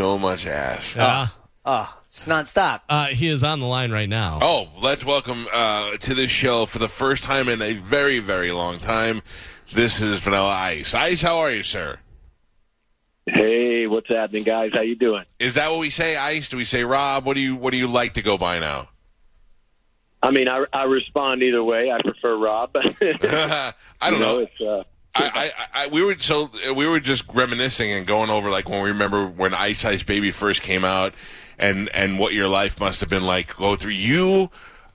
so much ass. Yeah. Oh, just nonstop. Uh, he is on the line right now. Oh, let's welcome uh, to this show for the first time in a very, very long time. This is Vanilla Ice. Ice, how are you, sir? Hey, what's happening, guys? How you doing? Is that what we say, Ice? Do we say Rob? What do you What do you like to go by now? I mean, I, I respond either way. I prefer Rob. I don't you know, know. It's uh, I, I, I, we were so we were just reminiscing and going over like when we remember when Ice Ice Baby first came out, and and what your life must have been like. Go through you.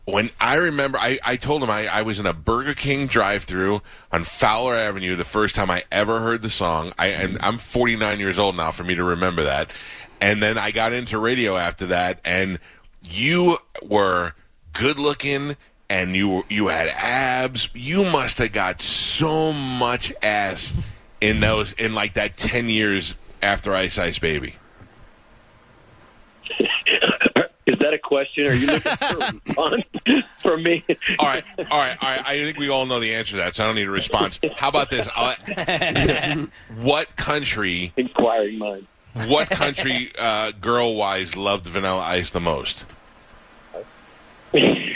When I remember, I, I told him I, I was in a Burger King drive-through on Fowler Avenue the first time I ever heard the song. I and I'm 49 years old now for me to remember that. And then I got into radio after that, and you were good looking and you you had abs. You must have got so much ass in those in like that 10 years after Ice Ice Baby. is that a question? Are you looking for a response from me? All right, all right, all right. I think we all know the answer to that, so I don't need a response. How about this? I'll- what country? Inquiring mind. What country, uh, girl-wise, loved Vanilla Ice the most?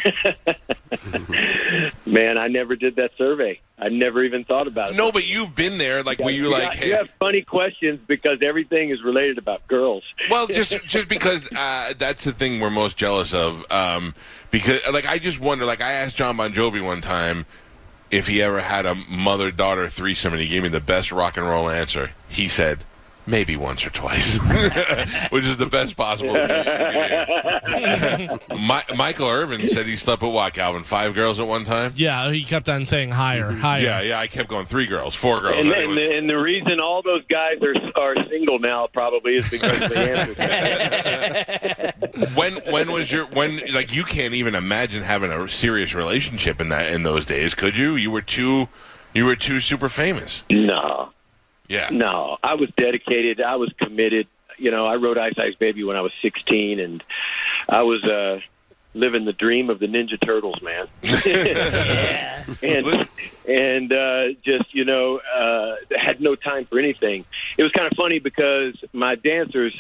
Man, I never did that survey. I never even thought about it. No, but you've been there. Like, were you you like, got- hey, you have funny questions because everything is related about girls. Well, just just because uh, that's the thing we're most jealous of. Um, because like I just wonder. Like I asked Jon Bon Jovi one time if he ever had a mother daughter threesome, and he gave me the best rock and roll answer. He said. Maybe once or twice, which is the best possible. thing you can get. Mi- Michael Irvin said he slept with what, Calvin? Five girls at one time. Yeah, he kept on saying higher, mm-hmm. higher. Yeah, yeah. I kept going three girls, four girls. And, and, the, and the reason all those guys are are single now probably is because they answered. when when was your when like you can't even imagine having a serious relationship in that in those days could you you were too you were too super famous no, yeah no. I was dedicated. I was committed. You know, I wrote Ice Ice Baby when I was 16, and I was uh, living the dream of the Ninja Turtles, man. Yeah. and and uh, just you know uh, had no time for anything. It was kind of funny because my dancers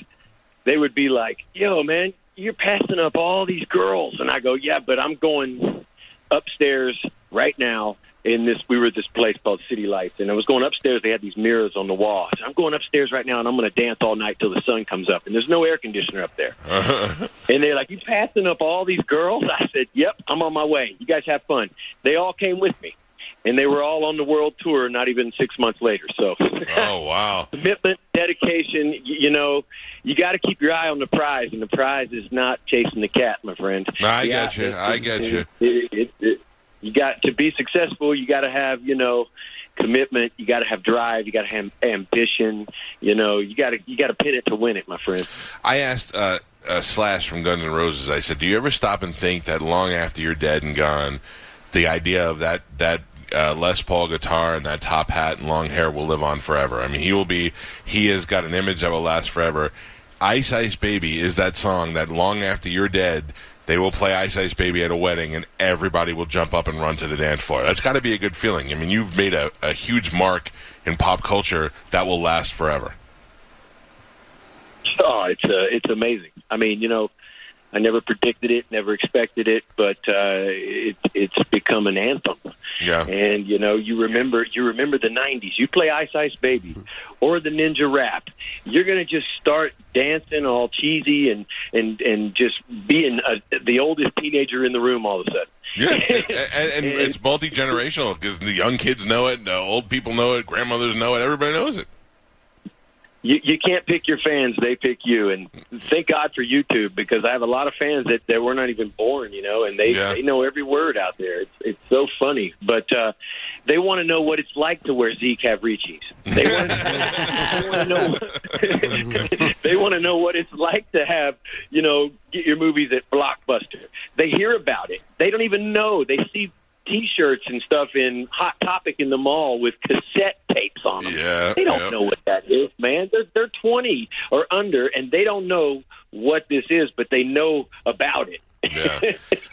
they would be like, "Yo, man, you're passing up all these girls," and I go, "Yeah, but I'm going upstairs right now." In this, we were at this place called City Lights, and I was going upstairs. They had these mirrors on the wall. I said, I'm going upstairs right now, and I'm going to dance all night till the sun comes up. And there's no air conditioner up there. Uh-huh. And they're like, "You passing up all these girls?" I said, "Yep, I'm on my way. You guys have fun." They all came with me, and they were all on the world tour. Not even six months later. So, oh wow commitment, dedication. You, you know, you got to keep your eye on the prize, and the prize is not chasing the cat, my friend. I Yeah, get you. I get you. It, it, it, you got to be successful. You got to have, you know, commitment. You got to have drive. You got to have ambition. You know, you got to you got to pin it to win it, my friend. I asked uh, uh, Slash from Guns N' Roses. I said, "Do you ever stop and think that long after you're dead and gone, the idea of that that uh, Les Paul guitar and that top hat and long hair will live on forever? I mean, he will be. He has got an image that will last forever. Ice Ice Baby is that song that long after you're dead." They will play Ice Ice Baby at a wedding, and everybody will jump up and run to the dance floor. That's got to be a good feeling. I mean, you've made a, a huge mark in pop culture that will last forever. Oh, it's uh, it's amazing. I mean, you know, I never predicted it, never expected it, but uh, it, it's become an anthem. Yeah. And you know, you remember you remember the '90s. You play Ice Ice Baby or the Ninja Rap, you're gonna just start dancing all cheesy and and and just being a, the oldest teenager in the room all of a sudden. Yeah, and, and, it's multi generational because the young kids know it, the old people know it, grandmothers know it, everybody knows it. You, you can't pick your fans; they pick you. And thank God for YouTube because I have a lot of fans that, that were not even born, you know, and they Yeah. they know every word out there. It's it's so funny, but uh, they want to know what it's like to wear Z. Cavariccis. They want to know. they want to know what it's like to have, you know, get your movies at Blockbuster. They hear about it. They don't even know. They see. T-shirts and stuff in Hot Topic in the mall with cassette tapes on them. Yeah, They don't yeah. know what that is, man. They're they're twenty or under, and they don't know what this is, but they know about it. Yeah.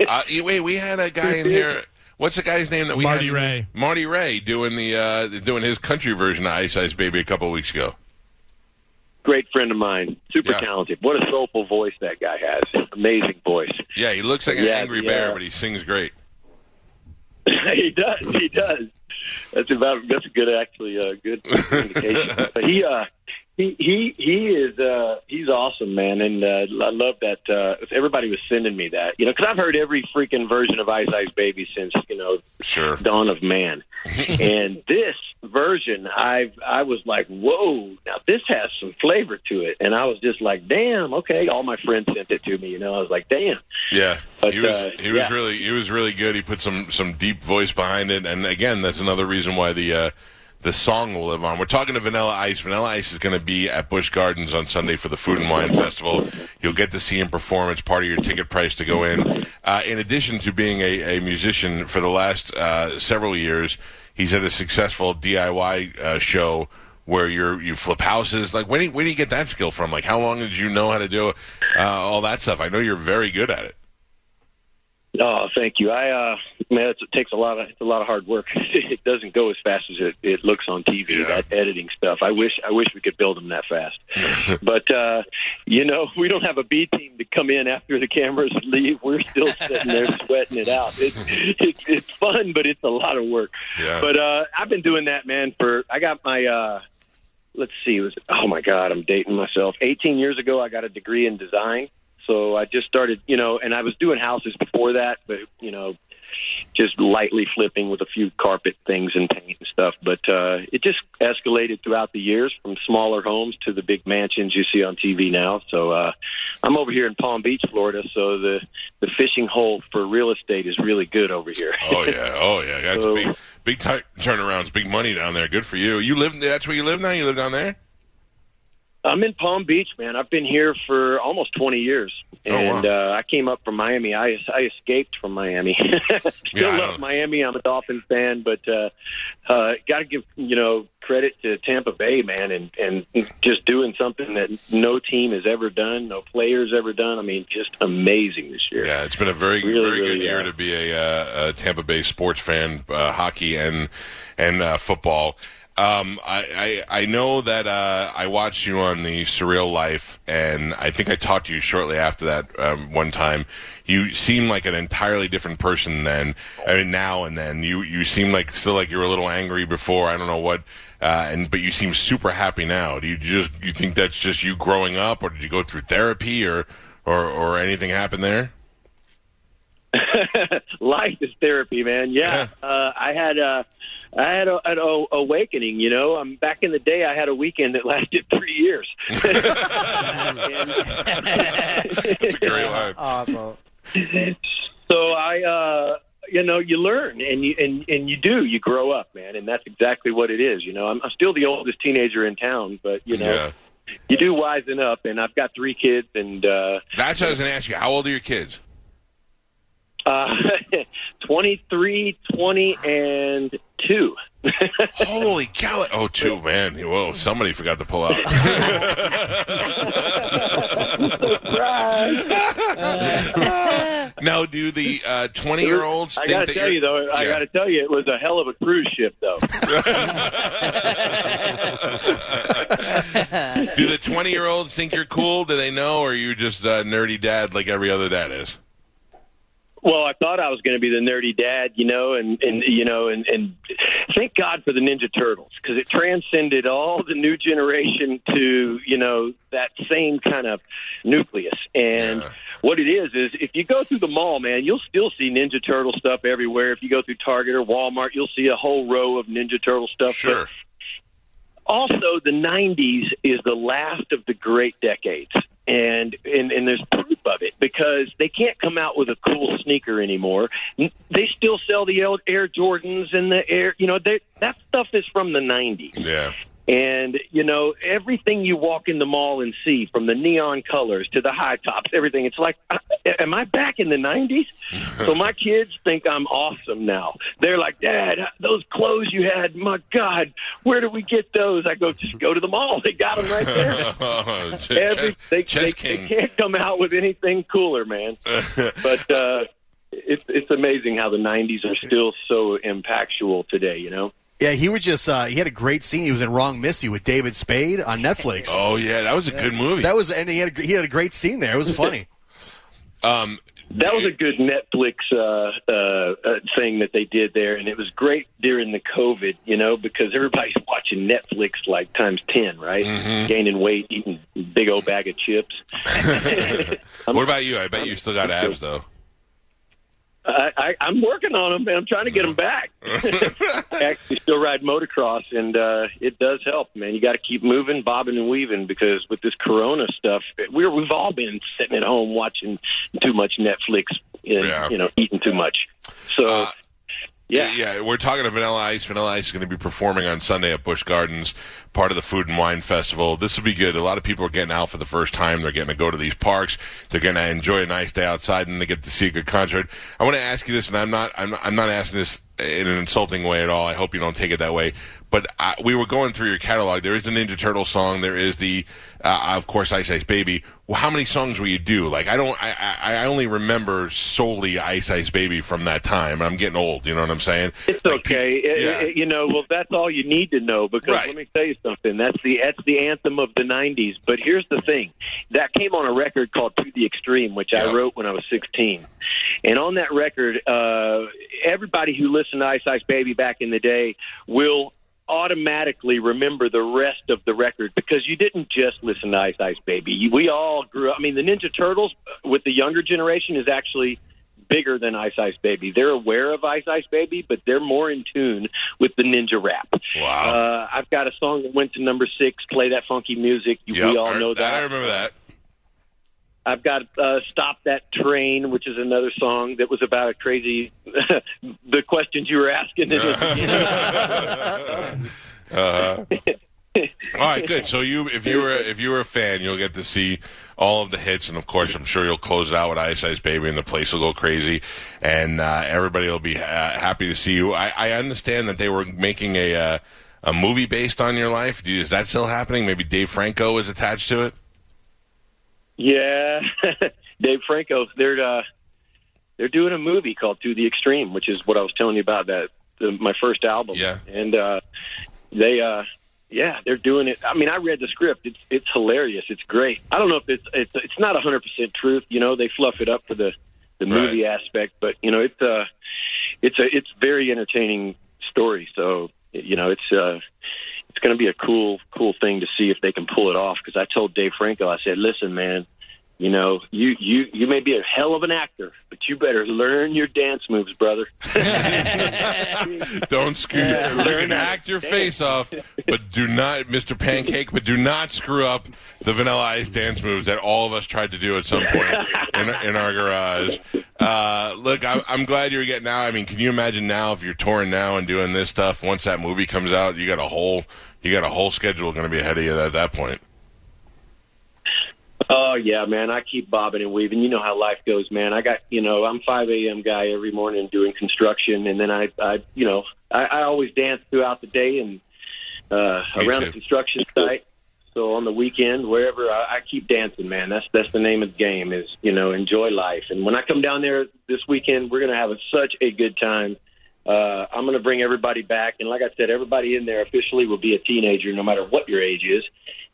uh, wait, we had a guy in here. What's the guy's name that we Marty had? Ray. Marty Ray doing the uh, doing his country version of Ice Ice Baby a couple of weeks ago. great friend of mine. Super Yeah. talented. What a soulful voice that guy has. Amazing voice. Yeah, he looks like an Yeah, angry yeah. bear, but he sings great. he does. He does. That's about. That's a good, actually, uh, good indication. but he, uh, he, he, he is. Uh, he's awesome, man, and uh, I love that. Uh, everybody was sending me that, you know, because I've heard every freaking version of Ice Ice Baby since you know Sure. dawn of man. and this version, I I was like, whoa! Now this has some flavor to it, and I was just like, damn, okay. All my friends sent it to me, you know. I was like, damn. Yeah, But, he was uh, he was yeah. really he was really good. He put some some deep voice behind it, and again, that's another reason why the uh, the song will live on. We're talking to Vanilla Ice. Vanilla Ice is going to be at Busch Gardens on Sunday for the Food and Wine Festival. You'll get to see him perform. It's part of your ticket price to go in. Uh, in addition to being a, a musician for the last uh, several years, he's at a successful DIY uh, show. Where you're you flip houses, like do you, where do you get that skill from? Like how long did you know how to do uh, all that stuff? I know you're very good at it. Oh, thank you. I uh, man, it's, it takes a lot of it's a lot of hard work. it doesn't go as fast as it, it looks on TV. Yeah. That editing stuff. I wish I wish we could build them that fast. but uh, you know, we don't have a B team to come in after the cameras leave. We're still sitting there sweating it out. It's it's it's fun, but it's a lot of work. Yeah. But uh, I've been doing that, man. For I got my. Uh, Let's see. It was oh my god, I'm dating myself. 18 years ago, I got a degree in design, so I just started, you know, and I was doing houses before that, but you know, just lightly flipping with a few carpet things and paint and stuff. But uh, it just escalated throughout the years from smaller homes to the big mansions you see on TV now. So uh, I'm over here in Palm Beach, Florida. So the the fishing hole for real estate is really good over here. Oh yeah, oh yeah, that's So- big, big ti turnarounds, big money down there. Good for you. You live? That's where you live now. You live down there? I'm in Palm Beach, man. I've been here for almost 20 years, Oh, wow. and uh, I came up from Miami. I I escaped from Miami. Still Yeah, love Miami. I'm a Dolphins fan, but uh, uh, got to give you know credit to Tampa Bay, man, and and just doing something that no team has ever done, no players ever done. I mean, just amazing this year. Yeah, it's been a very, Really, very good year yeah. to be a, uh, a Tampa Bay sports fan, uh, hockey and and uh, football. Um, I, I I know that uh, I watched you on the Surreal Life, and I think I talked to you shortly after that um, one time. You seem like an entirely different person then, I mean, now and then. You you seem like still like you were a little angry before. I don't know what, uh, and but you seem super happy now. Do you just you think that's just you growing up, or did you go through therapy, or or or anything happen there? Life is therapy, man. Yeah, uh, I had a, I had a, an a, awakening. You know, um, back in the day, I had a weekend that lasted three years. It's a great line. Awesome. so I, uh, you know, you learn and you and and you do. You grow up, man, and that's exactly what it is. You know, I'm, I'm still the oldest teenager in town, but you know, Yeah. you do wisen up. And I've got three kids, and uh, That's what I was going to ask you. How old are your kids? Uh, 23, 20, and two. Holy cow! Oh, two man. Whoa, somebody forgot to pull out. now, do the uh, twenty-year-olds? I got to tell you're- you though, I got to tell you, it was a hell of a cruise ship, though. Do the twenty-year-olds think you're cool? Do they know, or are you just a nerdy dad like every other dad is? Well, I thought I was going to be the nerdy dad, you know, and and you know, and and thank God for the Ninja Turtles because it transcended all the new generation to you know that same kind of nucleus. And Yeah. what it is is if you go through the mall, man, you'll still see Ninja Turtle stuff everywhere. If you go through Target or Walmart, you'll see a whole row of Ninja Turtle stuff. But Sure. also the 90s is the last of the great decades and, and and there's proof of it because they can't come out with a cool sneaker anymore they still sell the air jordans and the air you know that stuff is from the 90s Yeah. And you know everything you walk in the mall and see from the neon colors to the high tops everything it's like am i back in the 90s so my kids think i'm awesome now. They're like dad those clothes you had my god where do we get those? I go just go to the mall. They got them right there. Every, they, they, they can't come out with anything cooler man. But uh it's it's amazing how the 90s are still so impactual today you know Yeah, he would just uh, he had a great scene. He was in Wrong Missy with David Spade on Netflix. Oh yeah, that was a good movie. That was and he had a, he had a great scene there. It was funny. um, That was a good Netflix uh, uh, uh, thing that they did there, and it was great during the COVID, you know, because everybody's watching Netflix like times ten, right? Gaining weight, eating big old bag of chips. what about you? I bet you still got abs though. I, I, I'm working on them, man. I'm trying to get them back. I actually still ride motocross, and uh, it does help, man. You got to keep moving, bobbing and weaving, because with this Corona stuff, we're we've all been sitting at home watching too much Netflix, and, Yeah. you know, eating too much. So, Uh, yeah. yeah. We're talking to Vanilla Ice. Vanilla Ice is going to be performing on Sunday at Busch Gardens, part of the Food and Wine Festival. This will be good. A lot of people are getting out for the first time. They're getting to go to these parks. They're going to enjoy a nice day outside, and they get to see a good concert. I want to ask you this, and I'm not, I'm I'm not asking this in an insulting way at all. I hope you don't take it that way. But uh, we were going through your catalog. There is a Ninja Turtle song. There is the, uh, of course, Ice Ice Baby. Well, how many songs will you do? Like, I don't, I, I, I only remember solely Ice Ice Baby from that time. I'm getting old. You know what I'm saying? It's Like, pe- okay. It- yeah. it- you know, well, that's all you need to know because Right. let me tell you something. That's the that's the anthem of the '90s. But here's the thing: that came on a record called "To the Extreme," which Yeah. I wrote when I was 16. And on that record, uh, everybody who listened to Ice Ice Baby back in the day will automatically remember the rest of the record because you didn't just listen to Ice Ice Baby. We all grew up. I mean, the Ninja Turtles with the younger generation is actually bigger than Ice Ice Baby. They're aware of Ice Ice Baby, but they're more in tune with the ninja rap. Wow. Uh, I've got a song that went to number six. Play that funky music. Yep, we all I- know that. I remember that. I've got uh, "Stop That Train," which is another song that was about a crazy. the questions you were asking. Uh-huh. All right, good. So you, if you were, if you were a fan, you'll get to see all of the hits, and of course, I'm sure you'll close it out with Ice Ice Baby, and the place will go crazy, and uh, everybody will be uh, happy to see you. I, I understand that they were making a uh, a movie based on your life. Is that still happening? Maybe Dave Franco is attached to it. Yeah, Dave Franco. They're uh, they're doing a movie called "To the Extreme," which is what I was telling you about that the, my first album. Yeah. and uh, they. Uh, yeah, they're doing it. I mean, I read the script. It's it's hilarious. It's great. I don't know if it's it's it's not a hundred percent truth. You know, they fluff it up for the the Right. movie aspect, but you know, it's uh it's a it's very entertaining story. So you know, it's uh it's going to be a cool cool thing to see if they can pull it off. Because I told Dave Franco, I said, listen, man. You know, you, you you may be a hell of an actor, but you better learn your dance moves, brother. Don't screw. Yeah, you learn can how to act your dance. face off, but do not, Mr. Pancake. But do not screw up the Vanilla Ice dance moves that all of us tried to do at some point in, in our garage. Uh, look, I, I'm glad you're getting out. I mean, can you imagine now if you're touring now and doing this stuff? Once that movie comes out, you got a whole you got a whole schedule going to be ahead of you at that point. Oh yeah, man. I keep bobbing and weaving. You know how life goes, man. I got you know, I'm five AM guy every morning doing construction and then I I you know, I, I always dance throughout the day and uh Me around too. the construction site. So on the weekend, wherever I, I keep dancing, man. That's that's the name of the game is, you know, enjoy life. And when I come down there this weekend, we're gonna have a, such a good time. Uh, I'm to bring everybody back, and like I said, everybody in there officially will be a teenager, no matter what your age is,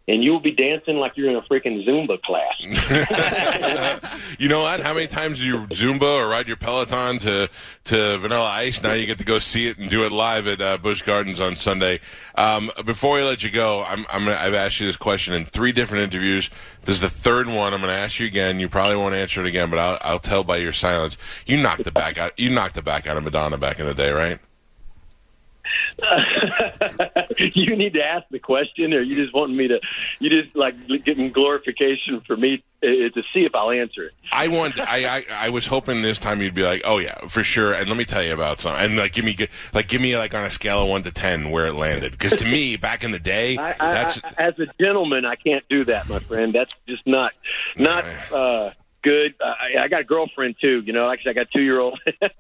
and you will be dancing like you're in a freaking Zumba class. you know what? How many times do you Zumba or ride your Peloton to to Vanilla Ice? Now you get to go see it and do it live at uh, Busch Gardens on Sunday. Um, before we let you go, I'm, I'm gonna, I've asked you this question in three different interviews. This is the third one. I'm going to ask you again. You probably won't answer it again, but I'll, I'll tell by your silence. You knocked the back out. You knocked the back out of Madonna back in the day, right? you need to ask the question, or you just want me to, you just like getting glorification for me uh, to see if I'll answer it. I want. I, I I was hoping this time you'd be like, oh yeah, for sure. And let me tell you about some. And like, give me like, give me like on a scale of one to ten where it landed. Because to me, back in the day, I, I, as a gentleman, I can't do that, my friend. That's just not not uh, good. I, I got a girlfriend too. You know, like I got two year old, and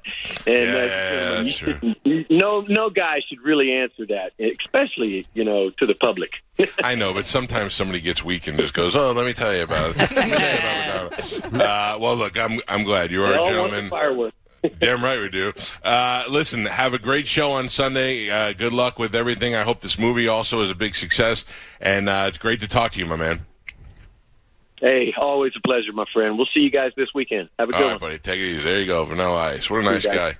Yeah, uh, that's true. no no guy should really answer that, especially you know to the public. I know, but sometimes somebody gets weak and just goes, "Oh, let me tell you about it." Let me tell you about Madonna. Uh, well, look, I'm I'm glad you are They a all want the gentleman. fireworks. Damn right we do. Uh, listen, have a great show on Sunday. Uh, good luck with everything. I hope this movie also is a big success. And uh, it's great to talk to you, my man. Hey, always a pleasure, my friend. We'll see you guys this weekend. Have a All good right, one. buddy. Take it easy. There you go. Vanilla Ice. What a nice See guy.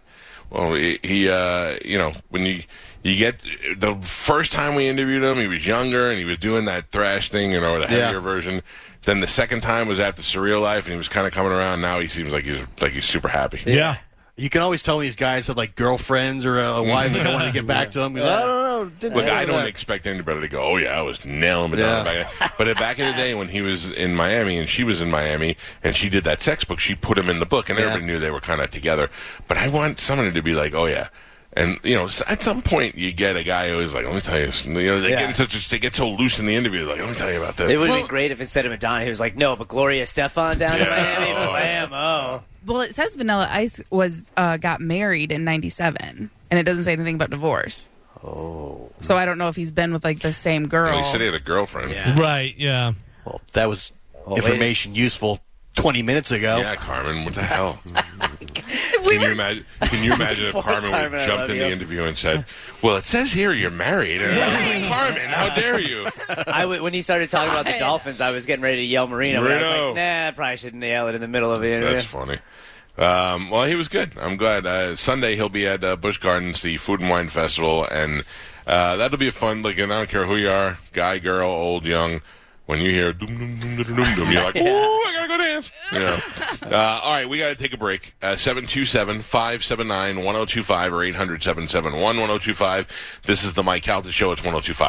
Well, he, he uh, you know, when you you get the first time we interviewed him, he was younger and he was doing that thrash thing, you know, the Yeah. heavier version. Then the second time was after Surreal Life, and he was kind of coming around. Now he seems like he's like he's super happy. Yeah. You can always tell these guys have like girlfriends or a wife that don't want to get back to them. 'cause, I don't know. Look, I don't that." expect anybody to go, oh, yeah, I was nailing Madonna Yeah. back. But back in the day when he was in Miami and she was in Miami and she did that sex book, she put him in the book and Yeah. everybody knew they were kind of together. But I want somebody to be like, oh, yeah. And, you know, at some point you get a guy who is like, let me tell you, you know, they, Yeah. get such a, they get so loose in the interview, like, let me tell you about this. It would have Well- been great if instead of Madonna, he was like, no, but Gloria Estefan down in Yeah. Miami. Oh, Bam, oh. Well, it says Vanilla Ice was uh, got married in '97, and it doesn't say anything about divorce. Oh. So I don't know if he's been with like the same girl. Well, he said he had a girlfriend. Yeah. Right. Yeah. Well, that was wait. information useful 20 minutes ago. Yeah, Carmen, what the hell? We Can you imagine? Can you imagine if Poor Carmen would Carmen, I have jumped love in the interview and said, "Well, it says here you're married." And I'm like, Carmen, how dare you? I w- when he started talking about the Dolphins, I was getting ready to yell Marino, but I was like, nah, I probably shouldn't yell it in the middle of the interview. That's funny. Um, well, he was good. I'm glad. Uh, Sunday he'll be at uh, Busch Gardens, the Food and Wine Festival, and uh, that'll be a fun. Like, and I don't care who you are, guy, girl, old, young. When you hear doom doom doom doom doom, doom you're like, "Ooh, I gotta go dance." Know. Uh, all right, we gotta take a break. Uh, Seven two seven five seven nine one zero two five or eight hundred seven seven one one zero two five. This is the Mike Calta Show. It's one zero two five.